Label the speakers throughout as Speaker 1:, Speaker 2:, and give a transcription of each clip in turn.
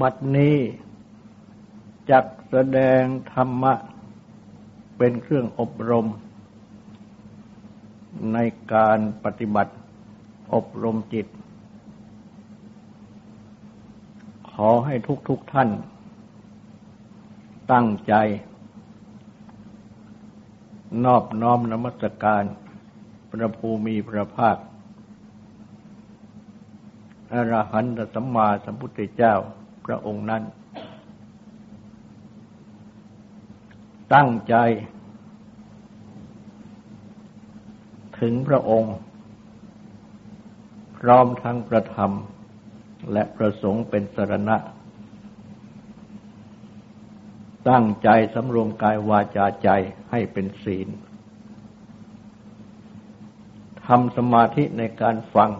Speaker 1: บัดนี้จักแสดงธรรมะ เป็นเครื่องอบรม ในการปฏิบัติอบรมจิต ขอให้ทุกทุกท่าน ตั้งใจ นอบน้อมนมัสการพระภูมิพระภาคอรหันตสัมมาสัมพุทธเจ้า ระองค์นั้น ตั้งใจ ถึงพระองค์ พร้อมทั้งประธรรม และประสงค์เป็นสรณะ ตั้งใจสำรวมกายวาจาใจให้เป็นศีลทำสมาธิในการฟัง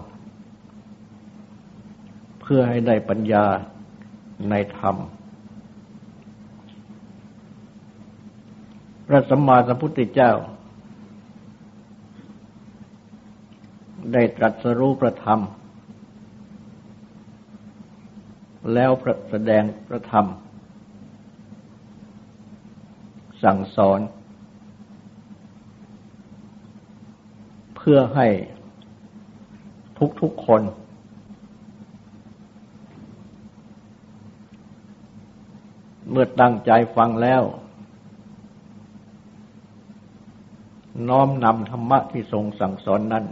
Speaker 1: เพื่อให้ได้ปัญญา ในธรรม พระสัมมาสัมพุทธเจ้า ได้ตรัสรู้ประธรรม แล้วแสดงพระธรรม สั่งสอน เพื่อให้ทุกๆคน เมื่อตั้งใจฟังแล้ว น้อมนำธรรมะที่ทรงสั่งสอนนั้น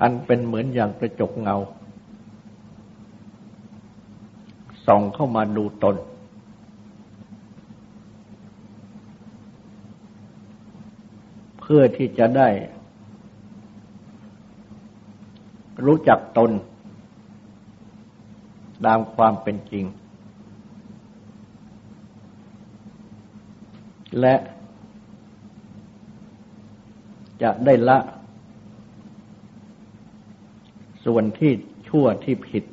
Speaker 1: อันเป็นเหมือนอย่างกระจกเงา ส่องเข้ามาดูตน เพื่อที่จะได้รู้จักตน ตามความเป็นจริง และจะได้ละ ส่วนที่ชั่วที่ผิด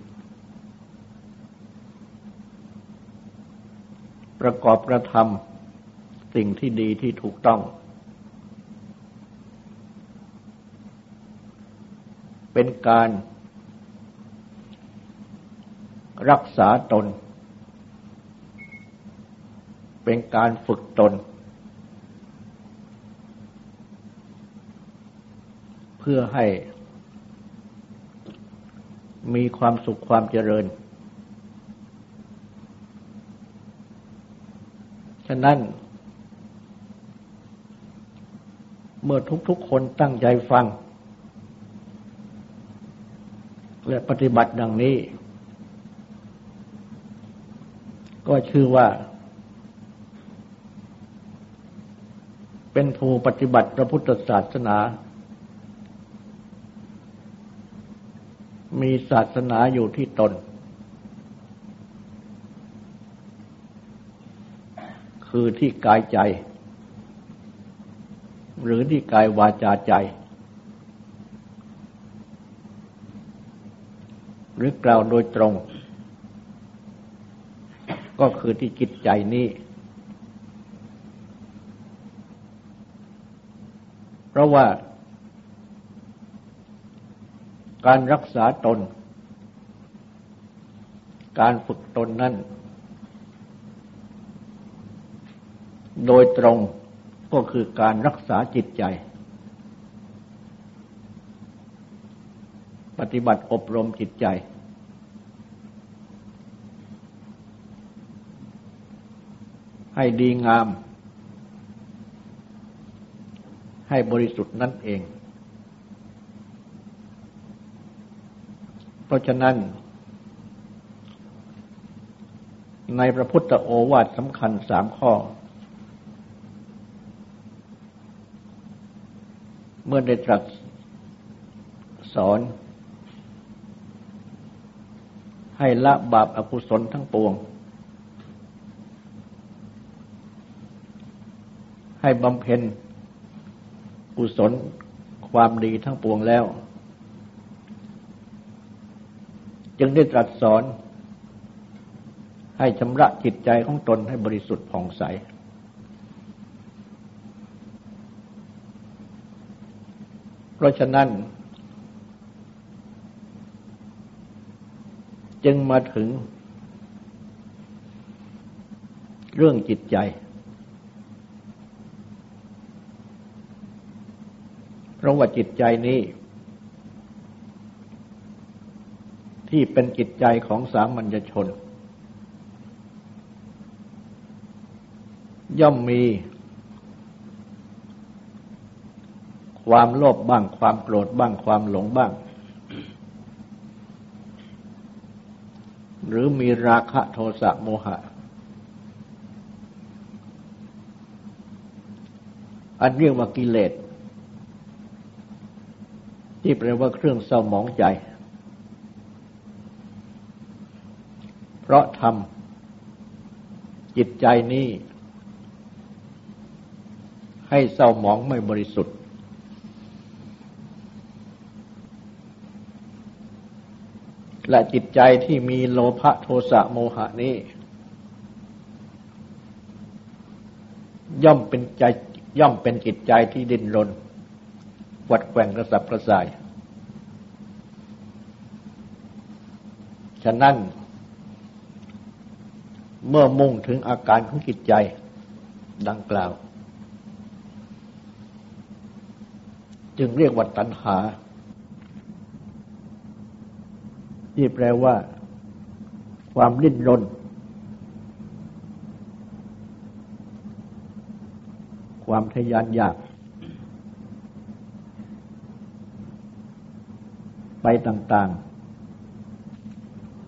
Speaker 1: ประกอบกระทำสิ่งที่ดีที่ถูกต้อง เป็นการ รักษาตน เป็นการฝึกตน เพื่อให้มีความสุขความเจริญ ฉะนั้น เมื่อทุกๆคนตั้งใจฟัง และปฏิบัติดังนี้ ก็ชื่อว่า เป็นผู้ปฏิบัติพระพุทธศาสนา มีศาสนาอยู่ที่ตน คือที่กายใจ หรือที่กายวาจาใจหรือกล่าวโดยตรง ก็คือที่จิตใจนี้ เพราะว่า การรักษาตน การฝึกตนนั้น โดยตรงก็คือการรักษาจิตใจ ปฏิบัติอบรมจิตใจ ให้ดีงาม ให้บริสุทธิ์นั่นเอง เพราะฉะนั้น ในพระพุทธโอวาทสำคัญสามข้อ เมื่อได้ตรัสสอน ให้ละบาปอากุศลทั้งปวง ให้บำเพ็ญกุศลความดีทั้งปวงแล้ว จึงได้ตรัสสอน ให้ชำระจิตใจของตนให้บริสุทธิ์ผ่องใส เพราะฉะนั้น จึงมาถึงเรื่องจิตใจ เพราะว่าจิตใจนี้ ที่เป็นจิตใจของสามัญชน ย่อมมี ความโลภบ้างความโกรธบ้างความหลงบ้าง หรือมีราคะโทสะโมหะอันเรียกว่ากิเลส ที่แปลว่าเครื่องเศร้าหมองใจ เพราะทำจิตใจนี้ ให้เศร้าหมองไม่บริสุทธิ์ และจิตใจที่มีโลภะโทสะโมหะนี้ ย่อมเป็นใจย่อมเป็นจิตใจที่ดิ้นรน วัดแกว่งกระสับกระส่าย ฉะนั้น เมื่อมุ่งถึงอาการของจิตใจดังกล่าว จึงเรียกว่าตัณหา ที่แปลว่า ความลิ้นรนความทยานอยาก ไปต่าง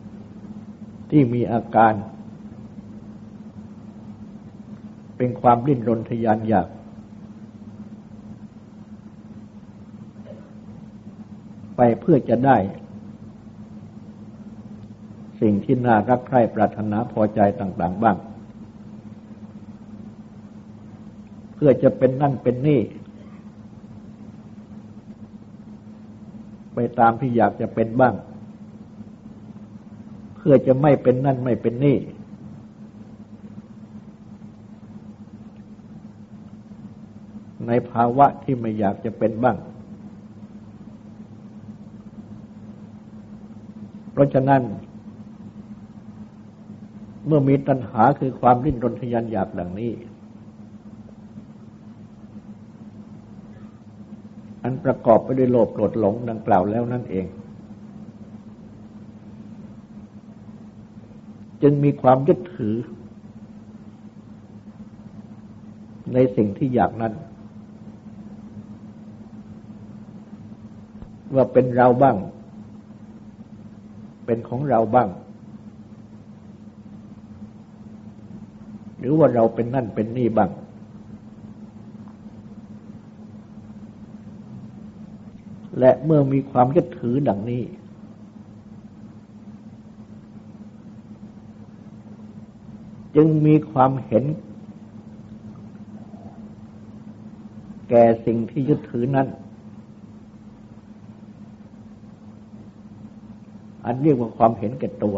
Speaker 1: ๆ ที่มีอาการ เป็นความลิ้นรนทยานอยาก ไปเพื่อจะได้ สิ่งที่น่ารักใคร่ปรารถนาพอใจต่าง ๆ บ้าง เพื่อจะเป็นนั่นเป็นนี่ ไปตามที่อยากจะเป็นบ้าง เพื่อจะไม่เป็นนั่นไม่เป็นนี่ ในภาวะที่ไม่อยากจะเป็นบ้าง เพราะฉะนั้น เมื่อมีตัณหาคือความริ้นรนทยานอยากดังนี้ อันประกอบไปด้วยโลภโกรธหลงดังกล่าวแล้วนั่นเอง จึงมีความยึดถือ ในสิ่งที่อยากนั้น ว่าเป็นเราบ้าง เป็นของเราบ้าง หรือว่าเราเป็นนั่นเป็นนี่บ้าง และเมื่อมีความยึดถือดังนี้ จึงมีความเห็น แก่สิ่งที่ยึดถือนั้น อันเรียกว่าความเห็นแก่ตัว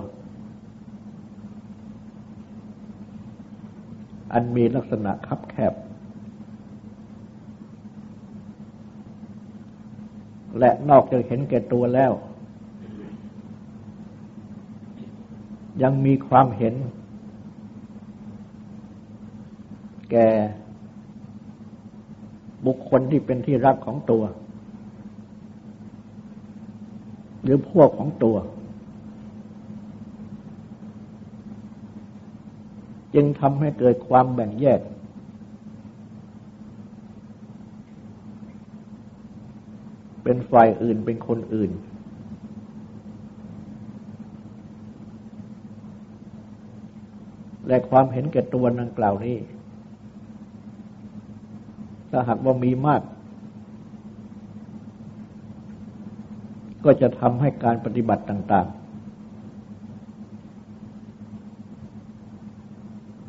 Speaker 1: อันมีลักษณะคับแคบ และนอกจากเห็นแก่ตัวแล้ว ยังมีความเห็น แก่บุคคลที่เป็นที่รักของตัว หรือพวกของตัว จึงทำให้เกิดความแบ่งแยก เป็นฝ่ายอื่นเป็นคนอื่น และความเห็นแก่ตัวนังกล่าวนี้ถ้าหากว่ามีมาก ก็จะทำให้การปฏิบัติต่าง ๆ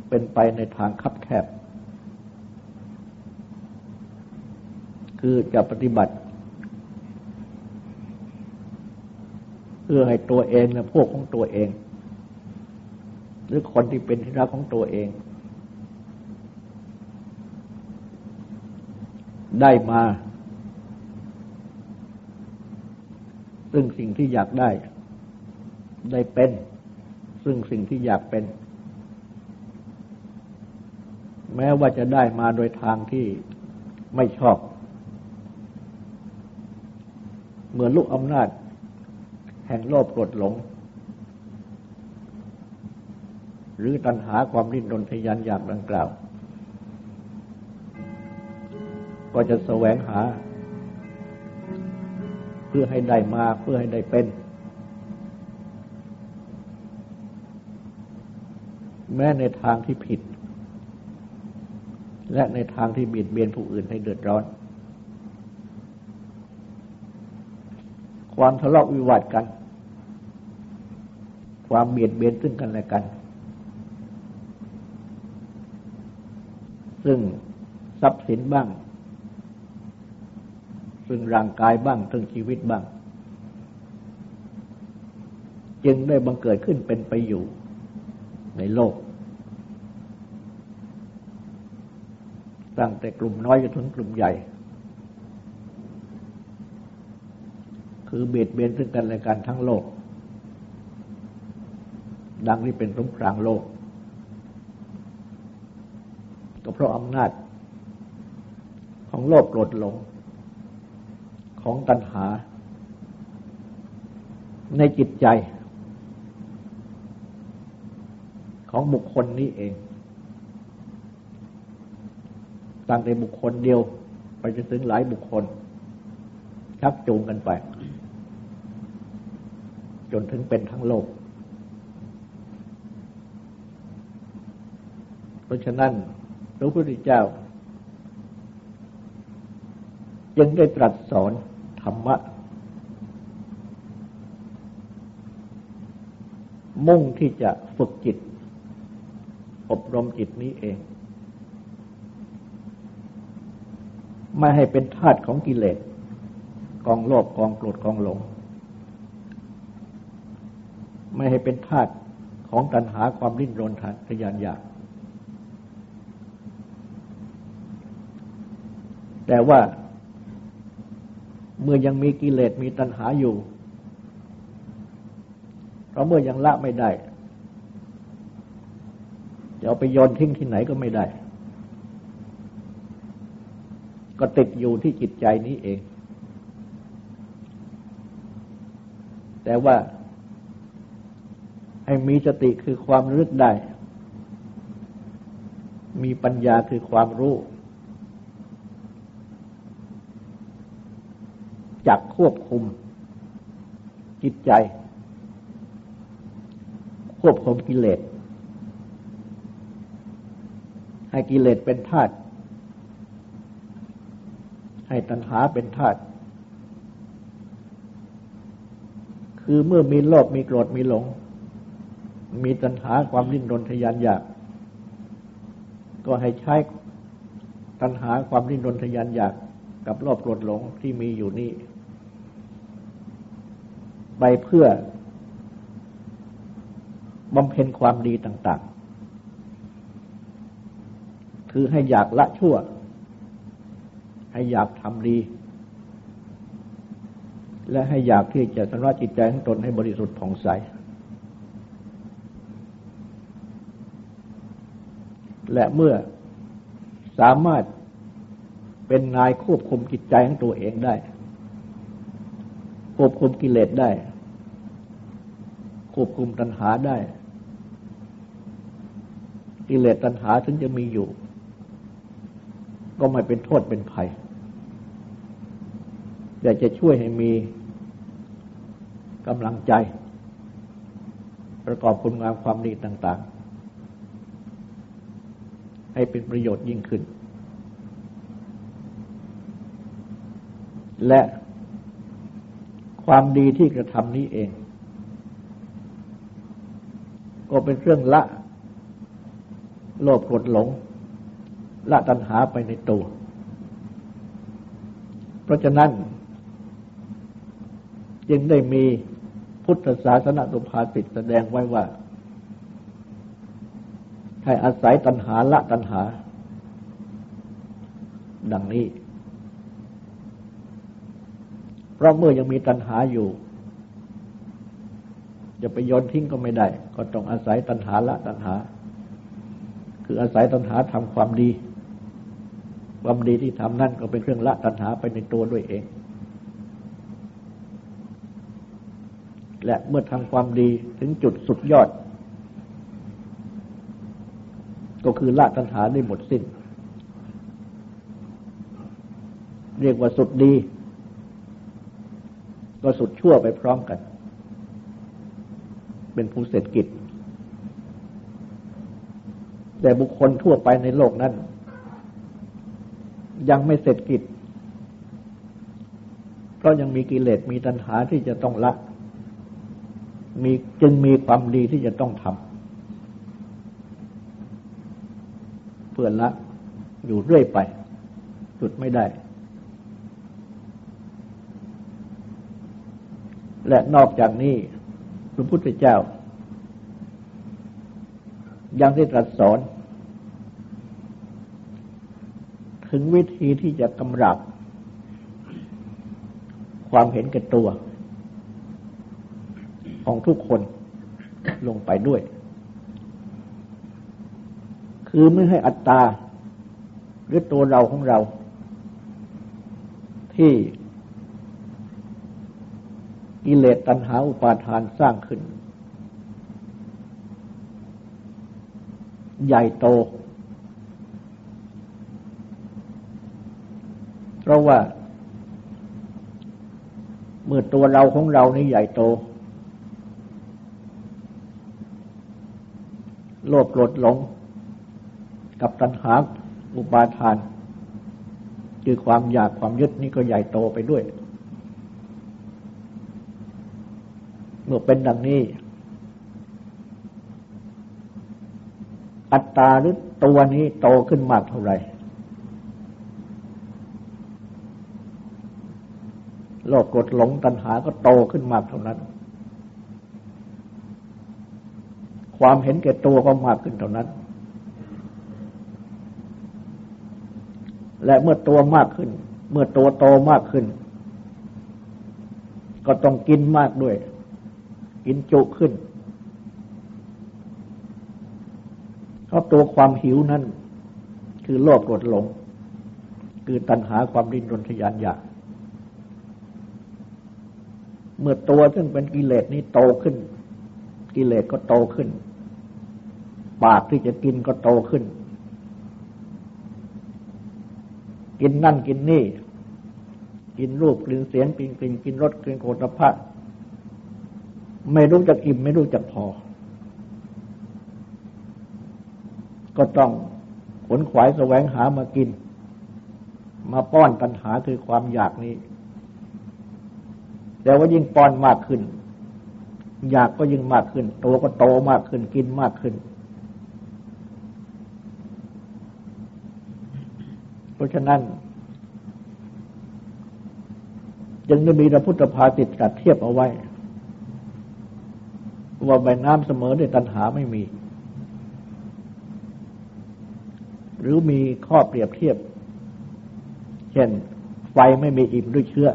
Speaker 1: เป็นไปในทางคับแคบ คือจะปฏิบัติ พื่อให้ตัวเองและพวกของตัวเอง หรือคนที่เป็นที่รักของตัวเอง ได้มา ซึ่งสิ่งที่อยากได้ ได้เป็น ซึ่งสิ่งที่อยากเป็น แม้ว่าจะได้มาโดยทางที่ไม่ชอบ เหมือนลูกอำนาจ แห่งโลภกดหลง หรือตัณหาความริ้นรนทยานอยากดังกล่าว ก็จะแสวงหา เพื่อให้ได้มาเพื่อให้ได้เป็น แม้ในทางที่ผิด และในทางที่บิดเบียนผู้อื่นให้เดือดร้อน ความทะเลาะวิวาทกัน ความเบียดเบียนซึ่งกันและกัน ซึ่งทรัพย์สินบ้าง ซึ่งร่างกายบ้าง ซึ่งชีวิตบ้าง จึงได้บังเกิดขึ้นเป็นไปอยู่ในโลก ตั้งแต่กลุ่มน้อยจนถึงกลุ่มใหญ่ คือเบียดเบียนซึ่งกันและกันทั้งโลก ดังที่เป็นสงครามโลก ก็เพราะอำนาจ ของโลภโกรธหลง ของตัณหา ในจิตใจ ของบุคคลนี้เองตั้งแต่บุคคลเดียวไปจนถึงหลายบุคคลชักจูงกันไป จนถึงเป็นทั้งโลก เพราะฉะนั้นพระพุทธเจ้า จึงได้ตรัสสอนธรรมะ มุ่งที่จะฝึกจิต อบรมจิตนี้เองไม่ให้เป็นทาสของกิเลสกองโลภกองโกรธกองหลง ไม่ให้เป็นทาสของตัณหาความริ้นรนทยานอยาก แต่ว่าเมื่อยังมีกิเลสมีตัณหาอยู่ เพราะเมื่อยังละไม่ได้ จะเอาไปโยนทิ้งที่ไหนก็ไม่ได้ ก็ติดอยู่ที่จิตใจนี้เอง แต่ว่า ให้มีสติคือความรึกได้ มีปัญญาคือความรู้ จักควบคุม จิตใจ ควบคุมกิเลส ให้กิเลสเป็นธาตุ ให้ตัณหาเป็นธาตุ คือเมื่อมีโลภมีโกรธมีหลง มีตัณหาความริ้นรนทยานอยาก ก็ให้ใช้ตัณหาความริ้นรนทยานอยากกับโลภโกรธหลงที่มีอยู่นี่ไปเพื่อบำเพ็ญความดีต่าง ๆ คือให้อยากละชั่ว ให้อยากทำดี และให้อยากที่จะสำระจิตใจของตนให้บริสุทธิ์ผ่องใส และเมื่อสามารถเป็นนายควบคุมจิตใจของตัวเองได้ ควบคุมกิเลสได้ ควบคุมตัณหาได้ กิเลสตัณหาถึงจะมีอยู่ ก็ไม่เป็นโทษเป็นภัยอยากจะช่วยให้มีกำลังใจ ประกอบคุณงามความดีต่าง ๆ ให้เป็นประโยชน์ยิ่งขึ้น และความดีที่กระทำนี้เอง ก็เป็นเครื่องละ โลภโกรธหลง ละตัณหาไปในตัว เพราะฉะนั้น จึงได้มีพุทธศาสนาสุภาษิตแสดงไว้ว่า ให้อาศัยตัณหาละตัณหา ดังนี้ เพราะเมื่อยังมีตัณหาอยู่ จะไปโยนทิ้งก็ไม่ได้ ก็ต้องอาศัยตัณหาละตัณหา คืออาศัยตัณหาทำความดี ความดีที่ทำนั่นก็เป็นเครื่องละตัณหาไปในตัวด้วยเอง และเมื่อทำความดีถึงจุดสุดยอด ก็คือละตัณหาได้หมดสิ้น เรียกว่าสุดดี ก็สุดชั่วไปพร้อมกัน เป็นผู้เสร็จกิจ แต่บุคคลทั่วไปในโลกนั้น ยังไม่เสร็จกิจ เพราะยังมีกิเลสมีตัณหาที่จะต้องละมีจึงมีความดีที่จะต้องทำ เพื่อละ อยู่เรื่อยไป จุดไม่ได้ และนอกจากนี้พระพุทธเจ้า ยังได้ตรัสสอน ถึงวิธีที่จะกำราบความเห็นแก่ตัว ของทุกคนลงไปด้วย คือไม่ให้อัตตา หรือตัวเราของเรา ที่กิเลสตัณหาอุปาทานสร้างขึ้น ใหญ่โต เพราะว่าเมื่อตัวเราของเรานี่ใหญ่โต โลภโกรธหลง กับตัณหาอุปาทาน คือความอยากความยึดนี่ก็ใหญ่โตไปด้วย เมื่อเป็นดังนี้ อัตตาหรือตัวนี้โตขึ้นมากเท่าไหร่ โลกกดหลงตัณหาก็โตขึ้นมากเท่านั้น ความเห็นแก่ตัวก็มากขึ้นเท่านั้น และเมื่อตัวมากขึ้น เมื่อตัวโตมากขึ้น ก็ต้องกินมากด้วย กินจุขึ้นเพราะตัวความหิวนั้น คือโลภโกรธหลง คือตัณหาความดิ้นรนทยานอยากเมื่อตัวซึ่งเป็นกิเลสนี้โตขึ้น กิเลสก็โตขึ้น ปากที่จะกินก็โตขึ้น กินนั่นกินนี่ กินรูปกลิ่นเสียงกลิ่นกลิ่นกินรสกลิ่นโคตรพะไม่รู้จักอิ่มไม่รู้จักพอ ก็ต้องขนขวายแสวงหามากิน มาป้อนปัญหาคือความอยากนี้ แต่ว่ายิ่งป้อนมากขึ้น อยากก็ยิ่งมากขึ้น โตก็โตมากขึ้น กินมากขึ้น เพราะ ฉะนั้นยังได้มีพระพุทธภาติตรัสเทียบเอาไว้ ว่าใบน้ำเสมอด้วยตัณหาไม่มี หรือมีข้อเปรียบเทียบ เช่น ไฟไม่มีอิ่มด้วยเชื้อ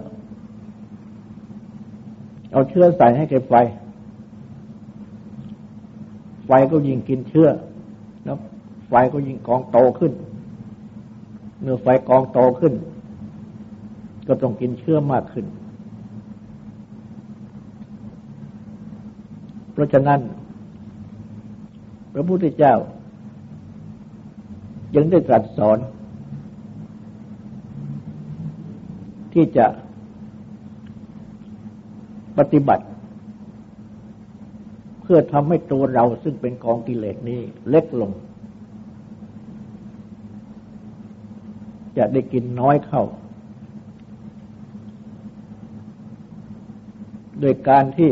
Speaker 1: เอาเชื้อใส่ให้แก่ไฟ ไฟก็ยิ่งกินเชื้อแล้วไฟก็ยิ่งกองโตขึ้น เมื่อไฟกองโตขึ้น ก็ต้องกินเชื้อมากขึ้น เพราะฉะนั้น พระพุทธเจ้า ยังได้ตรัสสอน ที่จะปฏิบัติ เพื่อทำให้ตัวเราซึ่งเป็นกองกิเลสนี้เล็กลง จะได้กินน้อยเข้า โดยการที่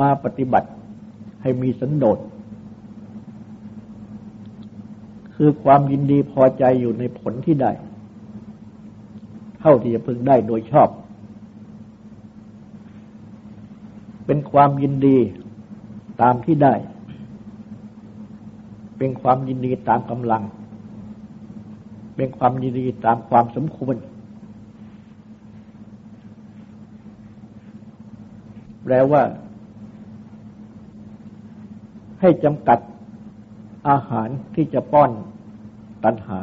Speaker 1: มาปฏิบัติให้มีสันโดษคือความยินดีพอใจอยู่ในผลที่ได้ เท่าที่จะพึงได้โดยชอบ เป็นความยินดีตามที่ได้ เป็นความยินดีตามกำลัง เป็นความยินดีตามความสมควร แปลว่า ให้จำกัดอาหารที่จะป้อนตัณหา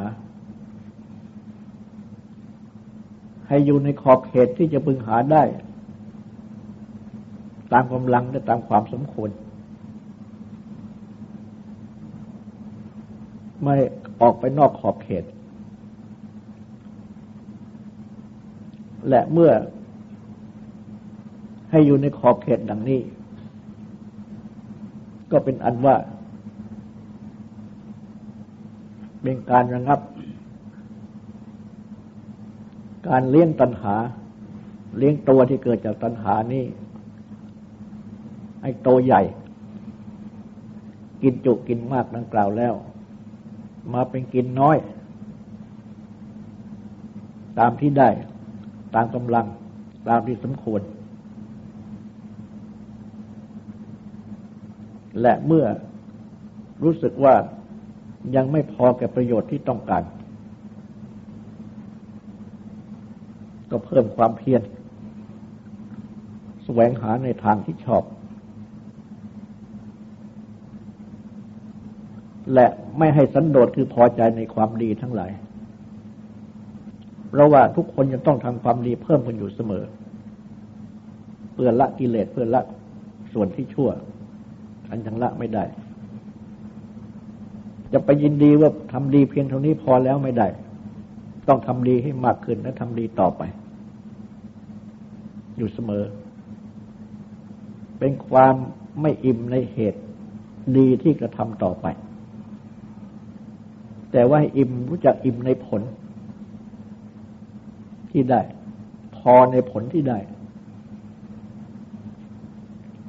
Speaker 1: ให้อยู่ในขอบเขตที่จะพึงหาได้ ตามกำลังและตามความสมควร ไม่ออกไปนอกขอบเขต และเมื่อให้อยู่ในขอบเขตดังนี้ ก็เป็นอันว่า เป็นการระงับ การเลี้ยงตัณหา เลี้ยงตัวที่เกิดจากตัณหานี้ไอ้โตใหญ่ กินจุกินมากดังกล่าวแล้ว มาเป็นกินน้อย ตามที่ได้ ตามกำลังตามที่สมควร และเมื่อรู้สึกว่ายังไม่พอแก่ประโยชน์ที่ต้องการ ก็เพิ่มความเพียรแสวงหาในทางที่ชอบ และไม่ให้สันโดษคือพอใจในความดีทั้งหลาย เพราะว่าทุกคนจะต้องทำความดีเพิ่มขึ้นอยู่เสมอ เพื่อละกิเลสเพื่อละส่วนที่ชั่ว อันยังละไม่ได้ จะไปยินดีว่าทำดีเพียงเท่านี้พอแล้วไม่ได้ ต้องทำดีให้มากขึ้นและทำดีต่อไป อยู่เสมอ เป็นความไม่อิ่มในเหตุดีที่กระทำต่อไป แต่ว่าอิ่มรู้จักอิ่มในผล ที่ได้ พอในผลที่ได้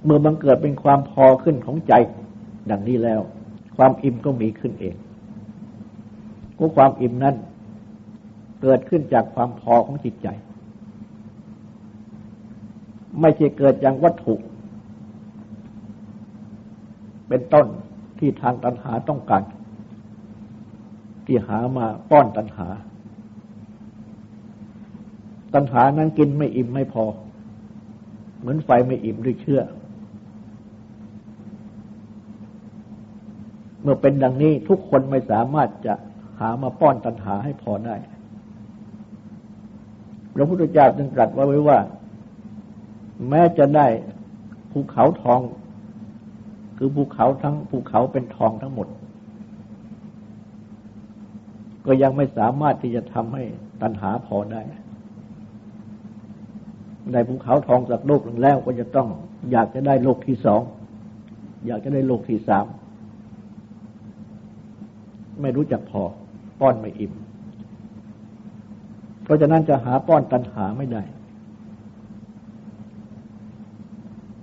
Speaker 1: เมื่อบังเกิดเป็นความพอขึ้นของใจ ดังนี้แล้ว ความอิ่มก็มีขึ้นเองก็ความอิ่มนั้น เกิดขึ้นจากความพอของจิตใจ ไม่ใช่เกิดจากวัตถุ เป็นต้นที่ทางตัณหาต้องการ ที่หามาป้อนตัณหา ตัณหานั้นกินไม่อิ่มไม่พอ เหมือนไฟไม่อิ่มด้วยเชื่อ เมื่อเป็นดังนี้ทุกคนไม่สามารถจะหามาป้อนตัณหาให้พอได้ พระพุทธเจ้าจึงตรัสไว้ว่า แม้จะได้ภูเขาทอง คือภูเขาทั้งภูเขาเป็นทองทั้งหมด ก็ยังไม่สามารถที่จะทำให้ตัณหาพอได้ ได้ภูเขาทองจากโลกหนึ่งแล้วก็จะต้องอยากจะได้โลกที่สอง อยากจะได้โลกที่สาม ไม่รู้จักพอ ป้อนไม่อิ่ม เพราะฉะนั้นจะหาป้อนตัณหาไม่ได้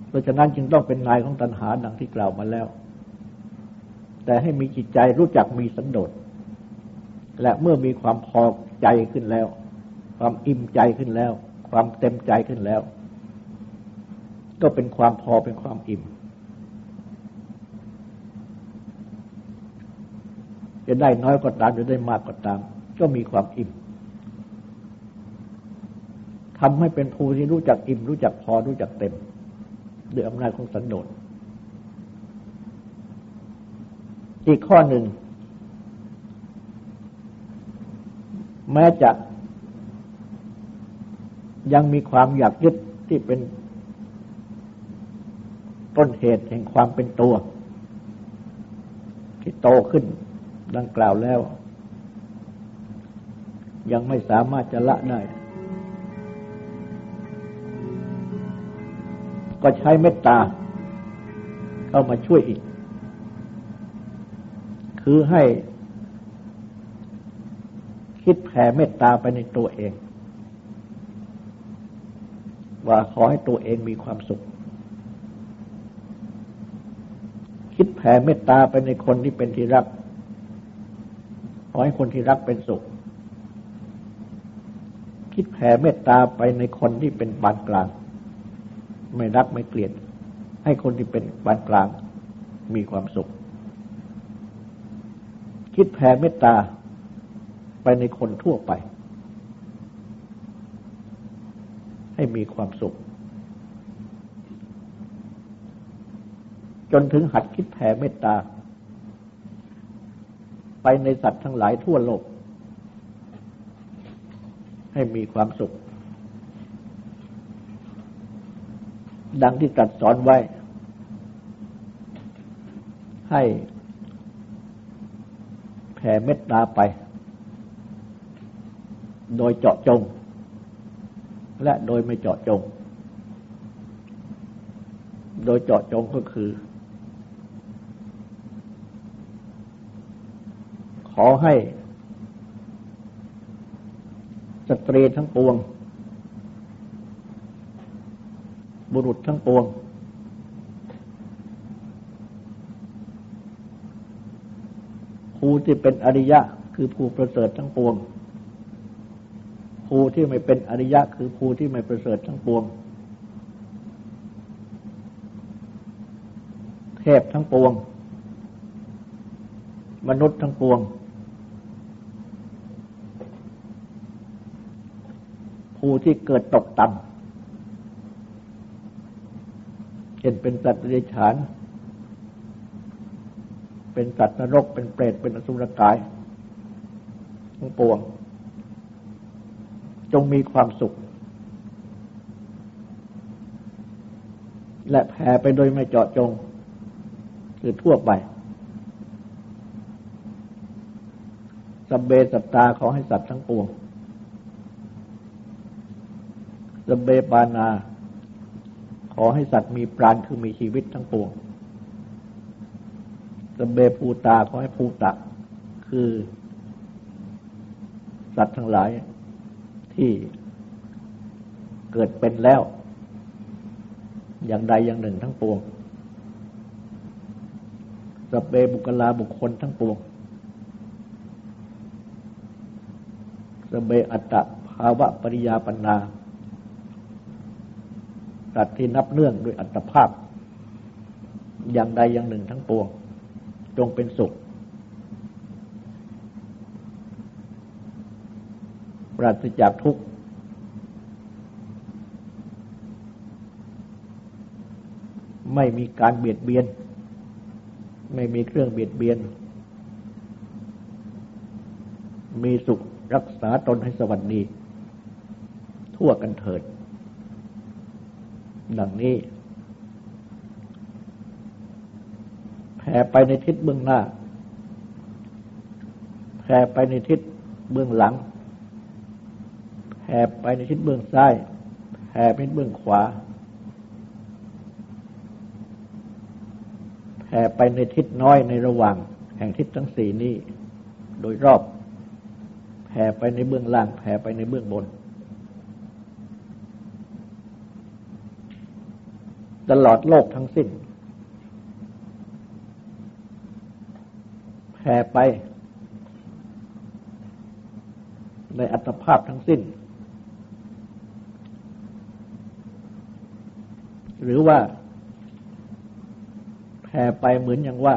Speaker 1: เพราะฉะนั้นจึงต้องเป็นนายของตัณหาดังที่กล่าวมาแล้ว แต่ให้มีจิตใจรู้จักมีสันโดษและเมื่อมีความพอใจขึ้นแล้ว ความอิ่มใจขึ้นแล้ว ความเต็มใจขึ้นแล้ว ก็เป็นความพอเป็นความอิ่ม จะได้น้อยก็ตามจะได้มากก็ตาม ก็มีความอิ่มทำให้เป็นภูที่รู้จักอิ่ม รู้จักพอรู้จักเต็มด้วยอำนาจของสันโดษอีกข้อหนึ่ง แม้จะ ยังมีความอยากยึดที่เป็นต้นเหตุแห่งความเป็นตัว ที่โตขึ้นดังกล่าวแล้ว ยังไม่สามารถจะละได้ ก็ใช้เมตตา เข้ามาช่วยอีก คือให้คิดแผ่เมตตาไปในตัวเอง ว่าขอให้ตัวเองมีความสุข คิดแผ่เมตตาไปในคนที่เป็นที่รัก ขอให้คนที่รักเป็นสุข คิดแผ่เมตตาไปในคนที่เป็นปานกลาง ไม่รักไม่เกลียด ให้คนที่เป็นปานกลาง มีความสุข คิดแผ่เมตตาไปในคนทั่วไป ให้มีความสุข จนถึงหัดคิดแผ่เมตตา ไปในสัตว์ทั้งหลายทั่วโลก ให้มีความสุข ดังที่ตรัสสอนไว้ ให้แผ่เมตตาไป โดยเจาะจง และโดยไม่เจาะจง โดยเจาะจงก็คือ ขอให้ สตรีทั้งปวง บุรุษทั้งปวง ผู้ที่เป็นอริยะ คือผู้ประเสริฐทั้งปวง ผู้ที่ไม่เป็นอริยะ คือผู้ที่ไม่ประเสริฐทั้งปวง เทพทั้งปวง มนุษย์ทั้งปวงผู้ที่เกิดตกต่ำเช่นเป็นสัตว์เดรัจฉาน เป็นสัตว์นรก เป็นเปรต เป็นอสุรกาย ทั้งปวง จงมีความสุข และแผ่ไปโดยไม่เจาะจงคือทั่วไปสเบสัตตาขอให้สัตว์ทั้งปวงสเบปานา ขอให้สัตว์มีปราณคือมีชีวิตทั้งปวงสเบภูตาขอให้ภูตะ คือ สัตว์ทั้งหลาย ที่เกิดเป็นแล้ว อย่างใดอย่างหนึ่งทั้งปวงสเบบุคลาบุคคลทั้งปวงสเบอัตตภาวะปริยาปัญนาสัตว์ที่นับเนื่องด้วยอัตภาพ อย่างใดอย่างหนึ่งทั้งปวง จงเป็นสุข ปราศจากทุกข์ไม่มีการเบียดเบียน ไม่มีเครื่องเบียดเบียน มีสุขรักษาตนให้สวัสดี ทั่วกันเถิด ดังนี้แผ่ไปในทิศเบื้องหน้าแผ่ไปในทิศเบื้องหลัง แผ่ไปในทิศเบื้องซ้ายแผ่ไปเบื้องขวาแผ่ไปในทิศน้อยในระหว่าง แห่งทิศทั้งสี่นี้ โดยรอบแผ่ไปในเบื้องล่างแผ่ไปในเบื้องบน ตลอดโลกทั้งสิ้นแผ่ไป ในอัตภาพทั้งสิ้น หรือว่าแผ่ไปเหมือนอย่างว่า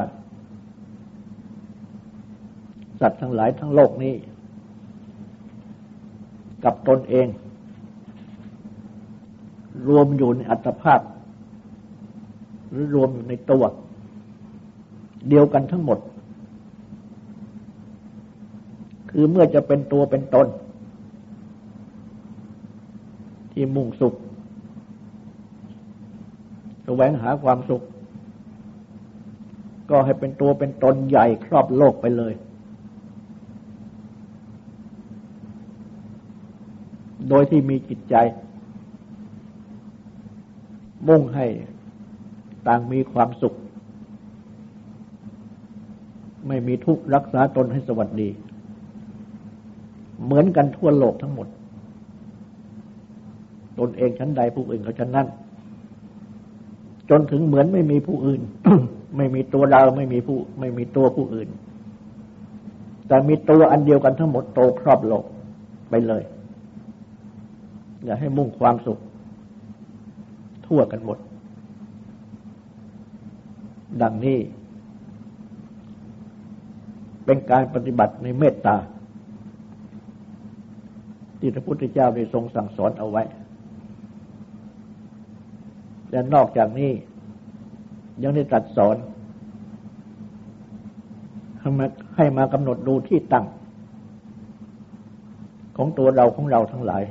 Speaker 1: สัตว์ทั้งหลายทั้งโลกนี้ กับตนเอง รวมอยู่ในอัตภาพ หรือรวมอยู่ในตัว เดียวกันทั้งหมด คือเมื่อจะเป็นตัวเป็นตน ที่มุ่งสุข แสวงหาความสุข ก็ให้เป็นตัวเป็นตนใหญ่ครอบโลกไปเลย โดยที่มีจิตใจ มุ่งให้ต่างมีความสุข ไม่มีทุกข์รักษาตนให้สวัสดี เหมือนกันทั่วโลกทั้งหมด ตนเองชั้นใดผู้อื่นเขาชั้นนั้น จนถึงเหมือนไม่มีผู้อื่น ไม่มีตัวเราไม่มีผู้ ไม่มีตัวผู้อื่น แต่มีตัวอันเดียวกันทั้งหมดโตครอบโลกไปเลย อย่าให้มุ่งความสุข ทั่วกันหมด ดังนี้ เป็นการปฏิบัติในเมตตาที่พระพุทธเจ้าได้ทรงสั่งสอนเอาไว้ และนอกจากนี้ยังได้ตรัสสอนให้มาให้มากำหนดดูที่ตั้ง ของตัวเราของเราทั้งหลาย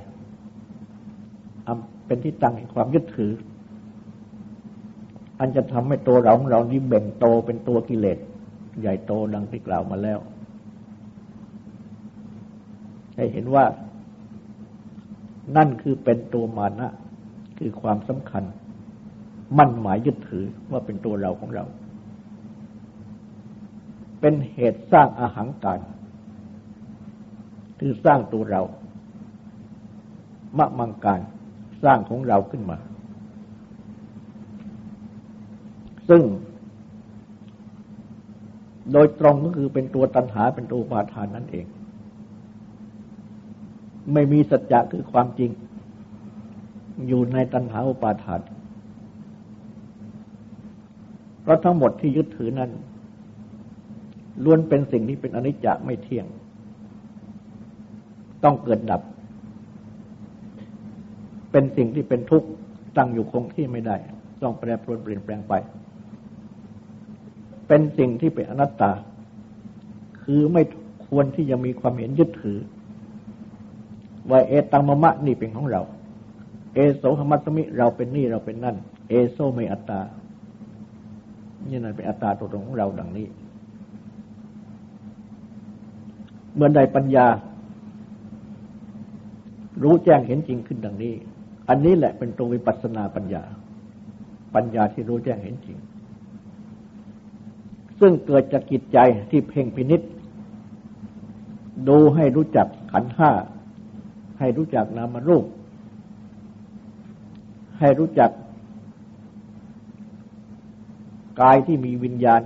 Speaker 1: เป็นที่ตั้งแห่งความยึดถือ อันจะทำให้ตัวเราของเรานี้เบ่งโตเป็นตัวกิเลสใหญ่โตดังที่กล่าวมาแล้ว ให้เห็นว่า นั่นคือเป็นตัวมานะ คือความสำคัญ มั่นหมายยึดถือว่าเป็นตัวเราของเรา เป็นเหตุสร้างอาหารการ คือสร้างตัวเรามะมังการสร้างของเราขึ้นมา ซึ่ง โดยตรงก็คือเป็นตัวตัณหาเป็นตัวปาทานนั่นเอง ไม่มีสัจจะคือความจริง อยู่ในตัณหาอุปาทาน ราะทั้งหมดที่ยึดถือนั้นล้วนเป็นสิ่งที่เป็นอนิจจไม่เที่ยง ต้องเกิดดับ เป็นสิ่งที่เป็นทุกข์ตั้งอยู่คงที่ไม่ได้ ต้องแปรปรวนเปลี่ยนแปลงไป เป็นสิ่งที่เป็นอนัตตา คือไม่ควรที่จะมีความเห็นยึดถือ ว่าเอตังมะมะนี่เป็นของเรา เอโสหมัตมิเราเป็นนี่เราเป็นนั่น เอโซไม่อัตตา นี่นั่นเป็นอัตตาตัวตนของเราดังนี้ เมื่อใดปัญญา รู้แจ้งเห็นจริงขึ้นดังนี้ อันนี้แหละเป็นตรงวิปัสสนาปัญญา ปัญญาที่รู้แจ้งเห็นจริง ซึ่งเกิดจากจิตใจที่เพ่งพินิษดูให้รู้จักขันห้า ให้รู้จักนามรูป ให้รู้จัก กายที่มีวิญญาณ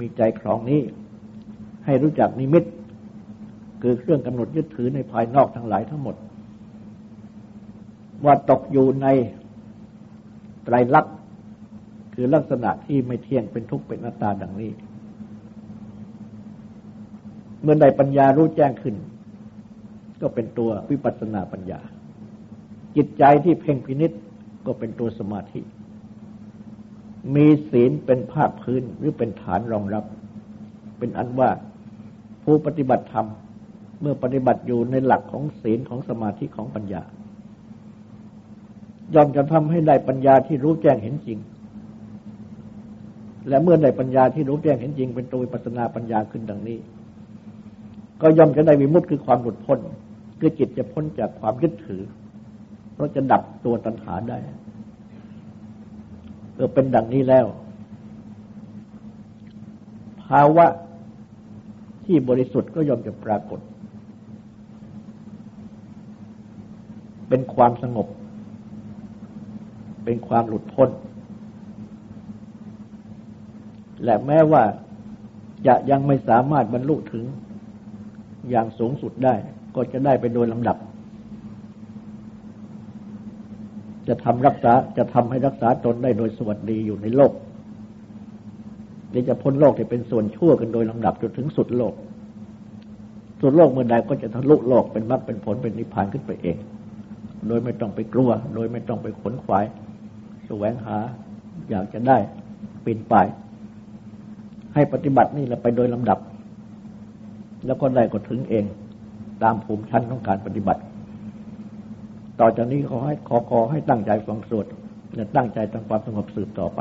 Speaker 1: มีใจครองนี้ ให้รู้จักนิมิต คือเครื่องกำหนดยึดถือในภายนอกทั้งหลายทั้งหมด ว่าตกอยู่ในไตรลักษณ์คือลักษณะที่ไม่เที่ยงเป็นทุกข์เป็นนัตตาดังนี้ เมื่อใดปัญญารู้แจ้งขึ้น ก็เป็นตัววิปัสสนาปัญญา จิตใจที่เพ่งพินิษก็เป็นตัวสมาธิ มีศีลเป็นภาคพื้นหรือเป็นฐานรองรับ เป็นอันว่าผู้ปฏิบัติธรรม เมื่อปฏิบัติอยู่ในหลักของศีลของสมาธิของปัญญา ย่อมจะทำให้ได้ปัญญาที่รู้แจ้งเห็นจริง และเมื่อได้ปัญญาที่รู้แจ้งเห็นจริง เป็นตัวปัสนาปัญญาขึ้นดังนี้ ก็ย่อมจะได้วิมุตติคือความหลุดพ้น คือจิตจะพ้นจากความยึดถือ เพราะจะดับตัวตัณหาได้ อเป็นดังนี้แล้ว ภาวะที่บริสุทธิ์ก็ย่อมจะปรากฏ เป็นความสงบ เป็นความหลุดพ้น และแม้ว่าจะยังไม่สามารถบรรลุถึงอย่างสูงสุดได้ ก็จะได้ไปโดยลำดับ จะทำรักษาจะทำให้รักษาตนได้โดยสวัสดีอยู่ในโลกหรือจะพ้นโลกที่เป็นส่วนชั่วกันโดยลำดับจนถึงสุดโลก สุดโลกเมื่อใดก็จะทะลุโลกเป็นมรรคเป็นผลเป็นนิพพานขึ้นไปเอง โดยไม่ต้องไปกลัว โดยไม่ต้องไปขนขวายแสวงหา อยากจะได้ปีนป่าย ให้ปฏิบัตินี่แหละไปโดยลำดับ แล้วก็ได้ก็ถึงเอง ตามภูมิชั้นของการปฏิบัติ ต่อจากนี้ขอให้ขอขอให้ตั้งใจฟังสวดและตั้งใจทำความสงบสืบต่อไป